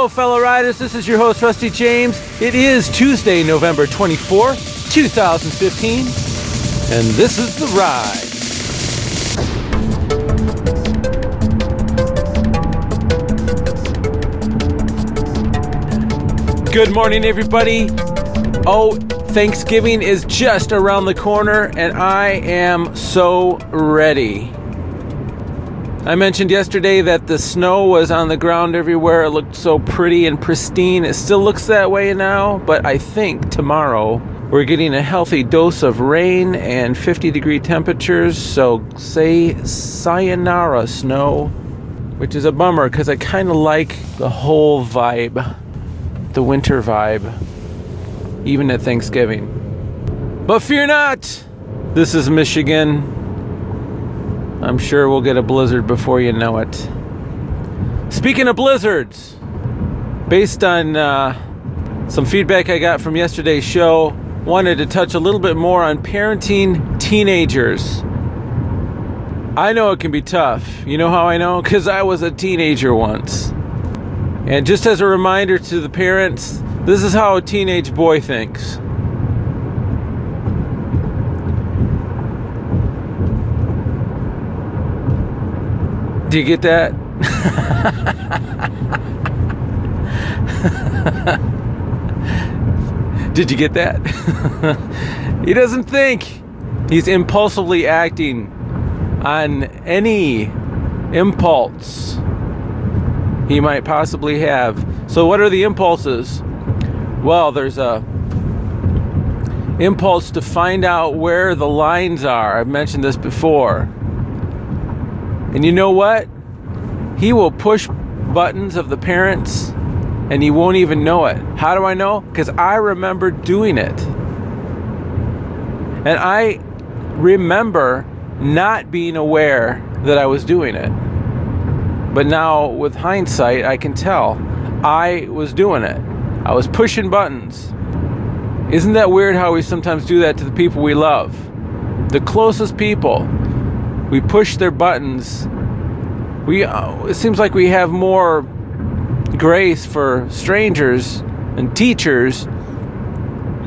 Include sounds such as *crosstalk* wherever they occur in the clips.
Hello, fellow riders. This is your host, Rusty James. It is Tuesday, November 24th, 2015, and this is The Ride. Good morning, everybody. Oh, Thanksgiving is just around the corner, and I am so ready. I mentioned yesterday that the snow was on the ground everywhere. It looked so pretty and pristine. It still looks that way now, but I think tomorrow we're getting a healthy dose of rain and 50 degree temperatures. So say sayonara snow, which is a bummer because I kind of like the whole vibe the winter vibe, even at Thanksgiving. But fear not! This is Michigan. I'm sure we'll get a blizzard before you know it. Speaking of blizzards, based on uh, some feedback I got from yesterday's show, wanted to touch a little bit more on parenting teenagers. I know it can be tough. You know how I know? Because I was a teenager once. And just as a reminder to the parents, this is how a teenage boy thinks. Do you get that? Did you get that? *laughs* he doesn't think. He's impulsively acting on any impulse he might possibly have. So, what are the impulses? Well, there's a impulse to find out where the lines are. I've mentioned this before. And you know what? He will push buttons of the parents and he won't even know it. How do I know? Because I remember doing it. And I remember not being aware that I was doing it. But now, with hindsight, I can tell I was doing it. I was pushing buttons. Isn't that weird how we sometimes do that to the people we love? The closest people. We push their buttons. We uh, it seems like we have more grace for strangers and teachers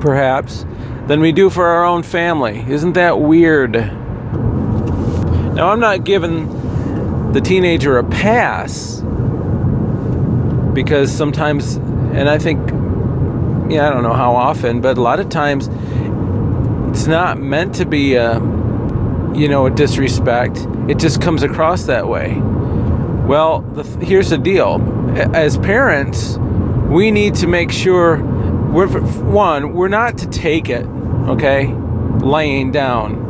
perhaps than we do for our own family. Isn't that weird? Now, I'm not giving the teenager a pass because sometimes, and I think, yeah, I don't know how often, but a lot of times it's not meant to be a, you know, a disrespect. It just comes across that way. Well, the, here's the deal. As parents, we need to make sure we're one, we're not to take it, okay, laying down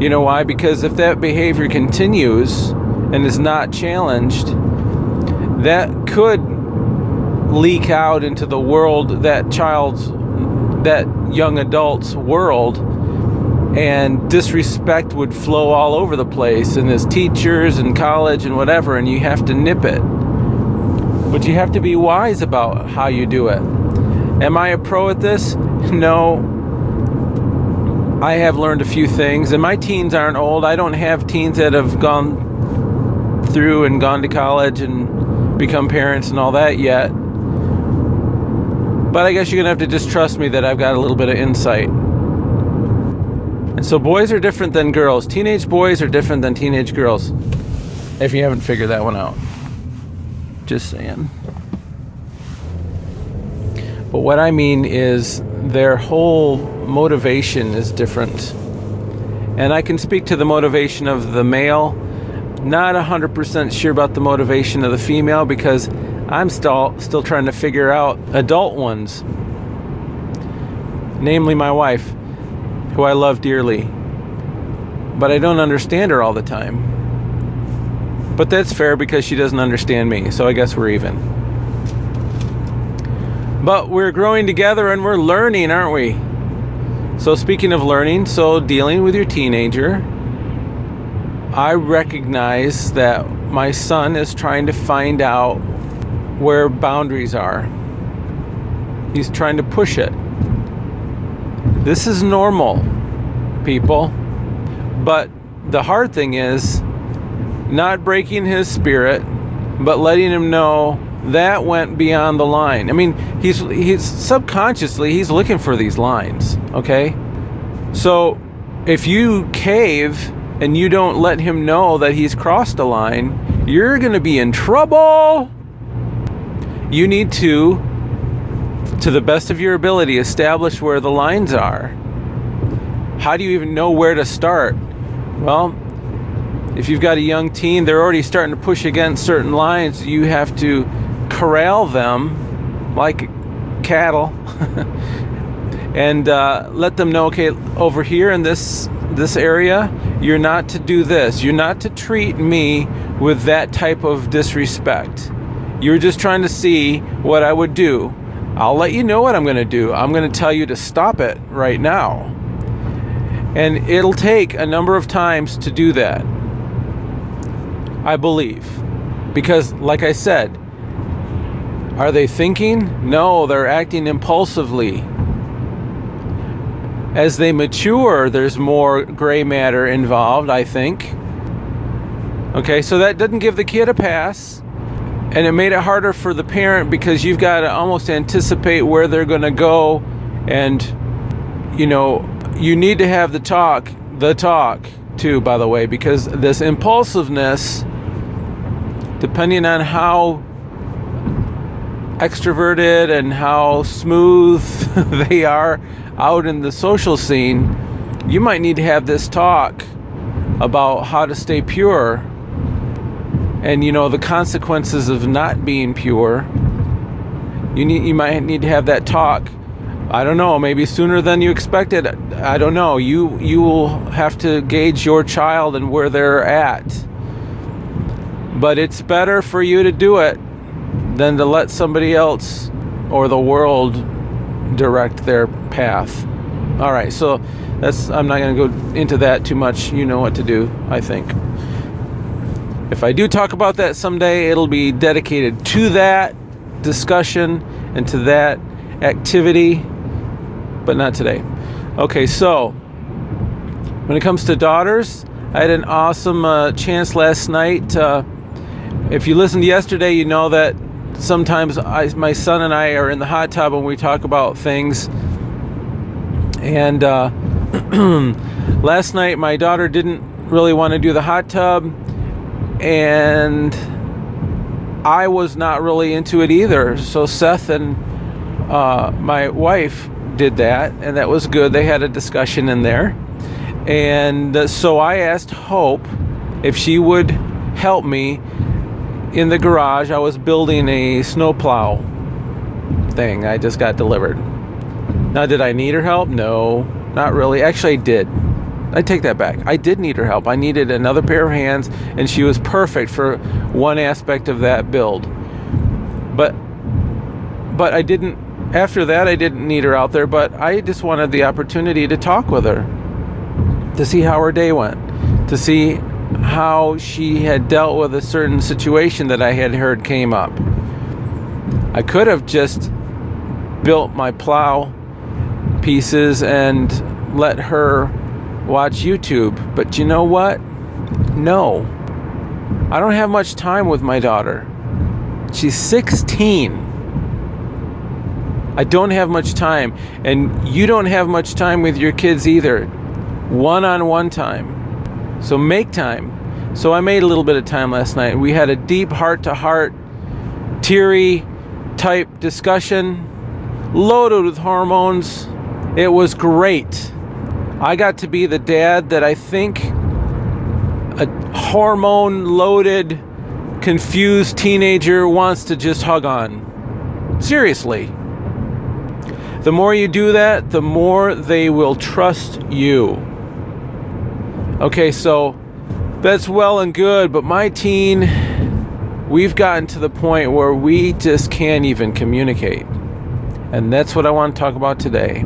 you know why? Because if that behavior continues and is not challenged, that could leak out into the world, that child's, that young adult's world, and disrespect would flow all over the place, and as teachers and college and whatever, and you have to nip it. But you have to be wise about how you do it. Am I a pro at this? No, I have learned a few things, and my teens aren't old. I don't have teens that have gone through and gone to college and become parents and all that yet. But I guess you're going to have to just trust me that I've got a little bit of insight. And so, boys are different than girls. Teenage boys are different than teenage girls. If you haven't figured that one out, just saying. But what I mean is, their whole motivation is different. And I can speak to the motivation of the male, not 100% sure about the motivation of the female because I'm still still trying to figure out adult ones. Namely my wife, who I love dearly. But I don't understand her all the time. But that's fair because she doesn't understand me, so I guess we're even. But we're growing together and we're learning, aren't we? So, speaking of learning, so dealing with your teenager, I recognize that my son is trying to find out where boundaries are. He's trying to push it. This is normal, people. But the hard thing is not breaking his spirit, but letting him know that went beyond the line. I mean, he's he's subconsciously he's looking for these lines, okay? So if you cave and you don't let him know that he's crossed a line, you're going to be in trouble. You need to to the best of your ability establish where the lines are. How do you even know where to start? Well, if you've got a young teen, they're already starting to push against certain lines. You have to corral them like cattle *laughs* and uh, let them know okay over here in this this area you're not to do this you're not to treat me with that type of disrespect you're just trying to see what i would do i'll let you know what i'm going to do i'm going to tell you to stop it right now and it'll take a number of times to do that i believe because like i said are they thinking? No, they're acting impulsively. As they mature, there's more gray matter involved, I think. Okay, so that doesn't give the kid a pass. And it made it harder for the parent because you've got to almost anticipate where they're going to go. And, you know, you need to have the talk, the talk, too, by the way, because this impulsiveness, depending on how extroverted and how smooth *laughs* they are out in the social scene, you might need to have this talk about how to stay pure and you know the consequences of not being pure. You need you might need to have that talk. I don't know, maybe sooner than you expected. I don't know. You you will have to gauge your child and where they're at. But it's better for you to do it than to let somebody else or the world direct their path. All right, so that's I'm not going to go into that too much. You know what to do, I think. If I do talk about that someday, it'll be dedicated to that discussion and to that activity, but not today. Okay, so when it comes to daughters, I had an awesome uh, chance last night. Uh, if you listened yesterday, you know that sometimes I, my son and I are in the hot tub and we talk about things. And uh, *clears throat* last night, my daughter didn't really want to do the hot tub, and I was not really into it either. So Seth and uh, my wife did that, and that was good. They had a discussion in there. And uh, so I asked Hope if she would help me in the garage, I was building a snowplow thing. I just got delivered. Now, did I need her help? No, not really. Actually, I did. I take that back. I did need her help. I needed another pair of hands, and she was perfect for one aspect of that build. But, but I didn't. After that, I didn't need her out there. But I just wanted the opportunity to talk with her, to see how her day went, to see how she had dealt with a certain situation that I had heard came up. I could have just built my plow pieces and let her watch YouTube, but you know what? No. I don't have much time with my daughter. She's 16. I don't have much time, and you don't have much time with your kids either. One on one time. So make time. So I made a little bit of time last night. We had a deep heart to heart, teary type discussion, loaded with hormones. It was great. I got to be the dad that I think a hormone loaded, confused teenager wants to just hug on. Seriously. The more you do that, the more they will trust you. Okay, so that's well and good, but my teen, we've gotten to the point where we just can't even communicate. And that's what I want to talk about today.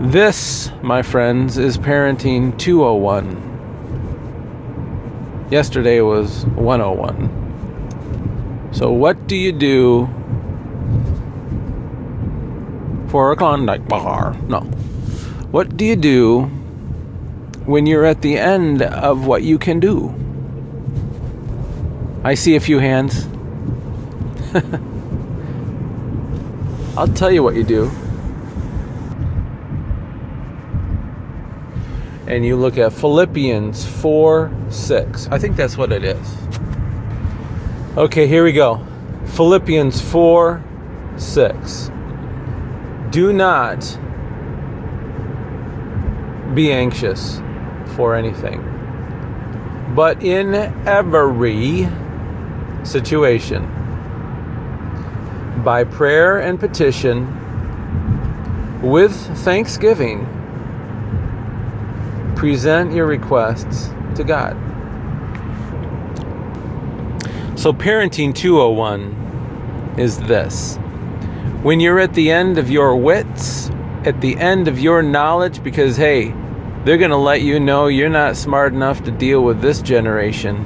This, my friends, is Parenting 201. Yesterday was 101. So, what do you do for a Klondike bar? No. What do you do when you're at the end of what you can do. I see a few hands. *laughs* I'll tell you what you do. And you look at Philippians 4 6. I think that's what it is. Okay, here we go. Philippians 4 6. Do not be anxious for anything, but in every situation, by prayer and petition, with thanksgiving, present your requests to God. So, Parenting 201 is this when you're at the end of your wits, at the end of your knowledge, because hey, they're going to let you know you're not smart enough to deal with this generation.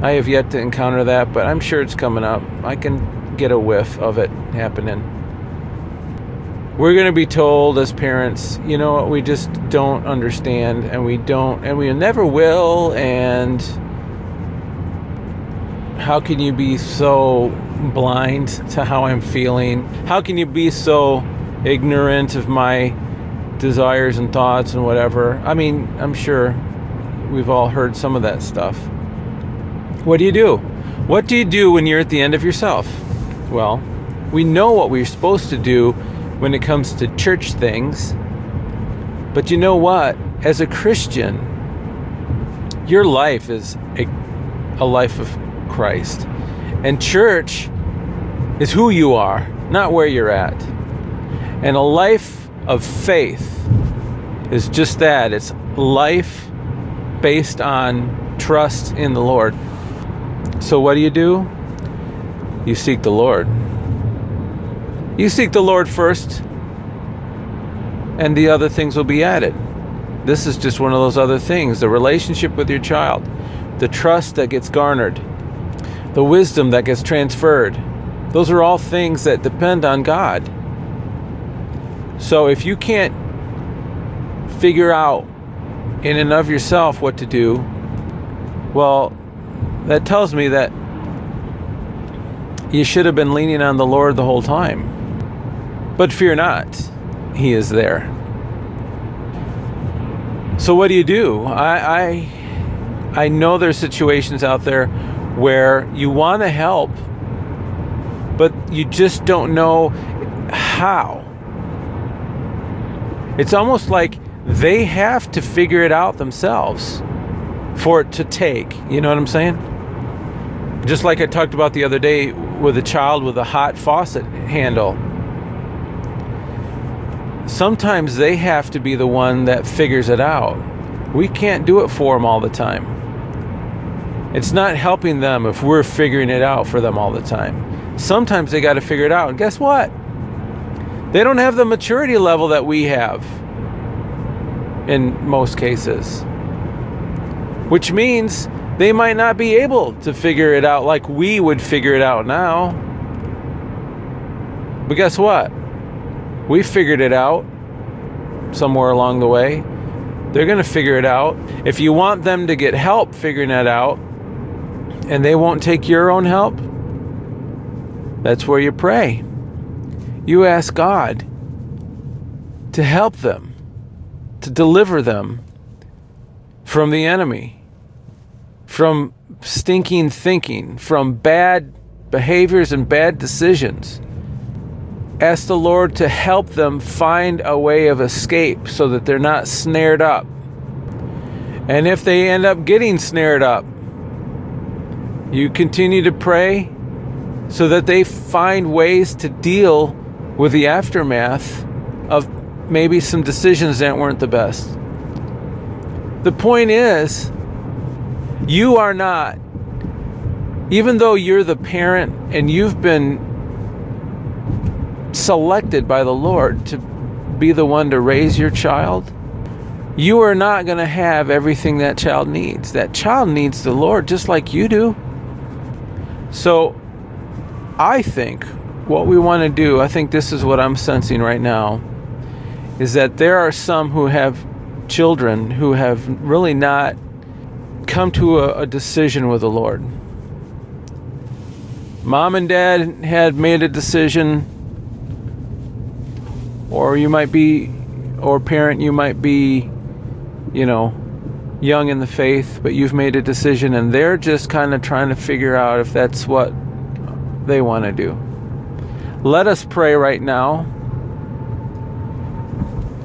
I have yet to encounter that, but I'm sure it's coming up. I can get a whiff of it happening. We're going to be told as parents, you know what, we just don't understand and we don't, and we never will. And how can you be so blind to how I'm feeling? How can you be so ignorant of my desires and thoughts and whatever. I mean, I'm sure we've all heard some of that stuff. What do you do? What do you do when you're at the end of yourself? Well, we know what we're supposed to do when it comes to church things. But you know what? As a Christian, your life is a, a life of Christ. And church is who you are, not where you're at. And a life of faith is just that it's life based on trust in the Lord. So, what do you do? You seek the Lord. You seek the Lord first, and the other things will be added. This is just one of those other things the relationship with your child, the trust that gets garnered, the wisdom that gets transferred. Those are all things that depend on God. So if you can't figure out in and of yourself what to do, well, that tells me that you should have been leaning on the Lord the whole time. But fear not, He is there. So what do you do? I I, I know there's situations out there where you want to help, but you just don't know how. It's almost like they have to figure it out themselves for it to take. You know what I'm saying? Just like I talked about the other day with a child with a hot faucet handle. Sometimes they have to be the one that figures it out. We can't do it for them all the time. It's not helping them if we're figuring it out for them all the time. Sometimes they got to figure it out. And guess what? They don't have the maturity level that we have in most cases. Which means they might not be able to figure it out like we would figure it out now. But guess what? We figured it out somewhere along the way. They're going to figure it out. If you want them to get help figuring that out and they won't take your own help, that's where you pray you ask God to help them, to deliver them from the enemy, from stinking thinking, from bad behaviors and bad decisions. Ask the Lord to help them find a way of escape so that they're not snared up. And if they end up getting snared up, you continue to pray so that they find ways to deal with the aftermath of maybe some decisions that weren't the best. The point is, you are not, even though you're the parent and you've been selected by the Lord to be the one to raise your child, you are not going to have everything that child needs. That child needs the Lord just like you do. So I think what we want to do, I think this is what I'm sensing right now, is that there are some who have children who have really not come to a, a decision with the Lord. mom and dad had made a decision, or you might be, or parent, you might be, you know, young in the faith, but you've made a decision and they're just kind of trying to figure out if that's what they want to do. Let us pray right now.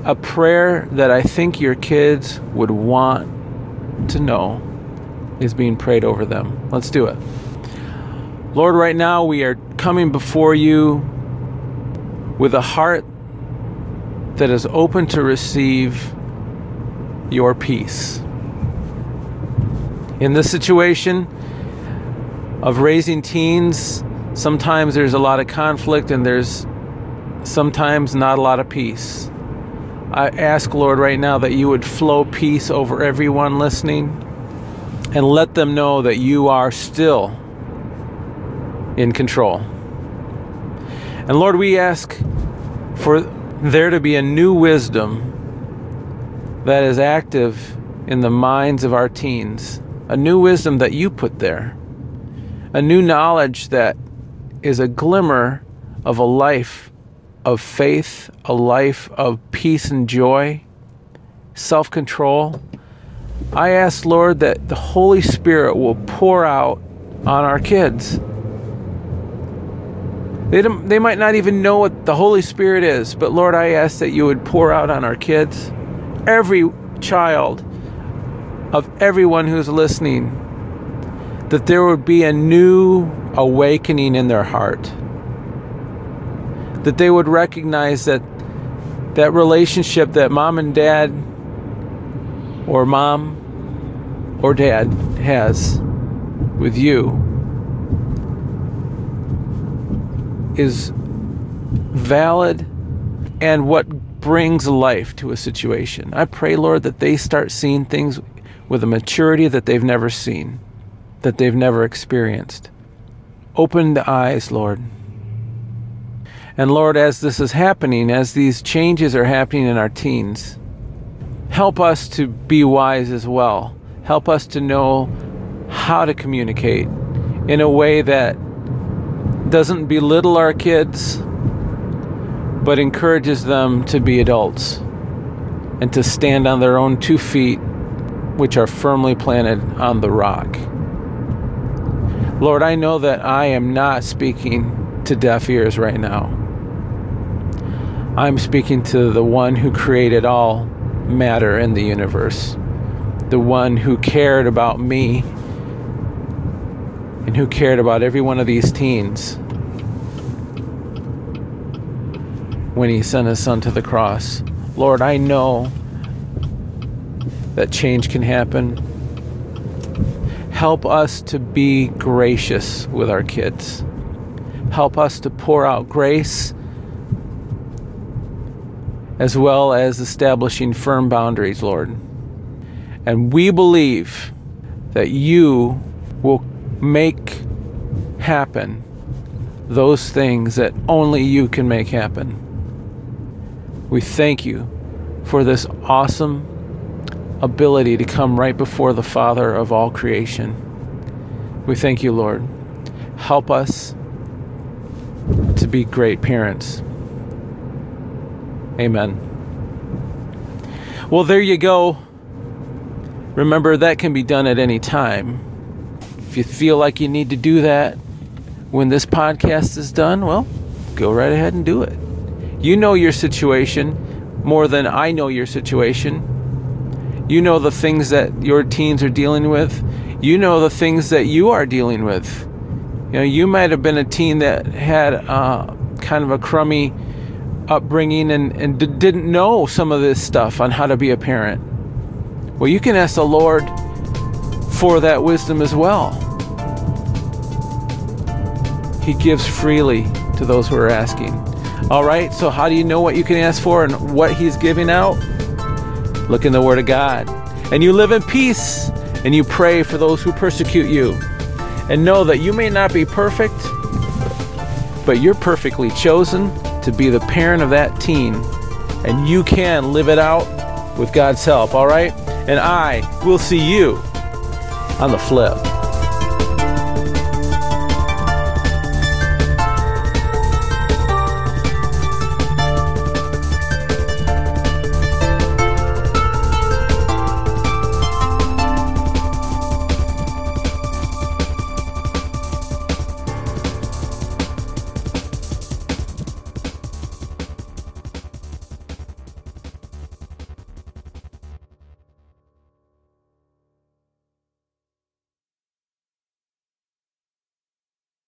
A prayer that I think your kids would want to know is being prayed over them. Let's do it. Lord, right now we are coming before you with a heart that is open to receive your peace. In this situation of raising teens, sometimes there's a lot of conflict and there's sometimes not a lot of peace. I ask, Lord, right now that you would flow peace over everyone listening and let them know that you are still in control. And Lord, we ask for there to be a new wisdom that is active in the minds of our teens a new wisdom that you put there, a new knowledge that is a glimmer of a life of faith, a life of peace and joy, self control. I ask, Lord, that the Holy Spirit will pour out on our kids. They, they might not even know what the Holy Spirit is, but Lord, I ask that you would pour out on our kids, every child of everyone who's listening that there would be a new awakening in their heart. That they would recognize that that relationship that mom and dad or mom or dad has with you is valid and what brings life to a situation. I pray, Lord, that they start seeing things with a maturity that they've never seen, that they've never experienced. Open the eyes, Lord. And Lord, as this is happening, as these changes are happening in our teens, help us to be wise as well. Help us to know how to communicate in a way that doesn't belittle our kids, but encourages them to be adults and to stand on their own two feet which are firmly planted on the rock. Lord, I know that I am not speaking to deaf ears right now. I'm speaking to the one who created all matter in the universe, the one who cared about me and who cared about every one of these teens when he sent his son to the cross. Lord, I know that change can happen. Help us to be gracious with our kids. Help us to pour out grace as well as establishing firm boundaries, Lord. And we believe that you will make happen those things that only you can make happen. We thank you for this awesome ability to come right before the Father of all creation. We thank you, Lord. Help us to be great parents. Amen. Well, there you go. Remember, that can be done at any time. If you feel like you need to do that when this podcast is done, well, go right ahead and do it. You know your situation more than I know your situation. You know the things that your teens are dealing with. You know the things that you are dealing with. You know, you might have been a teen that had uh, kind of a crummy upbringing and, and d- didn't know some of this stuff on how to be a parent. Well, you can ask the Lord for that wisdom as well. He gives freely to those who are asking. All right, so how do you know what you can ask for and what He's giving out? Look in the Word of God. And you live in peace and you pray for those who persecute you. And know that you may not be perfect, but you're perfectly chosen to be the parent of that teen. And you can live it out with God's help, all right? And I will see you on the flip.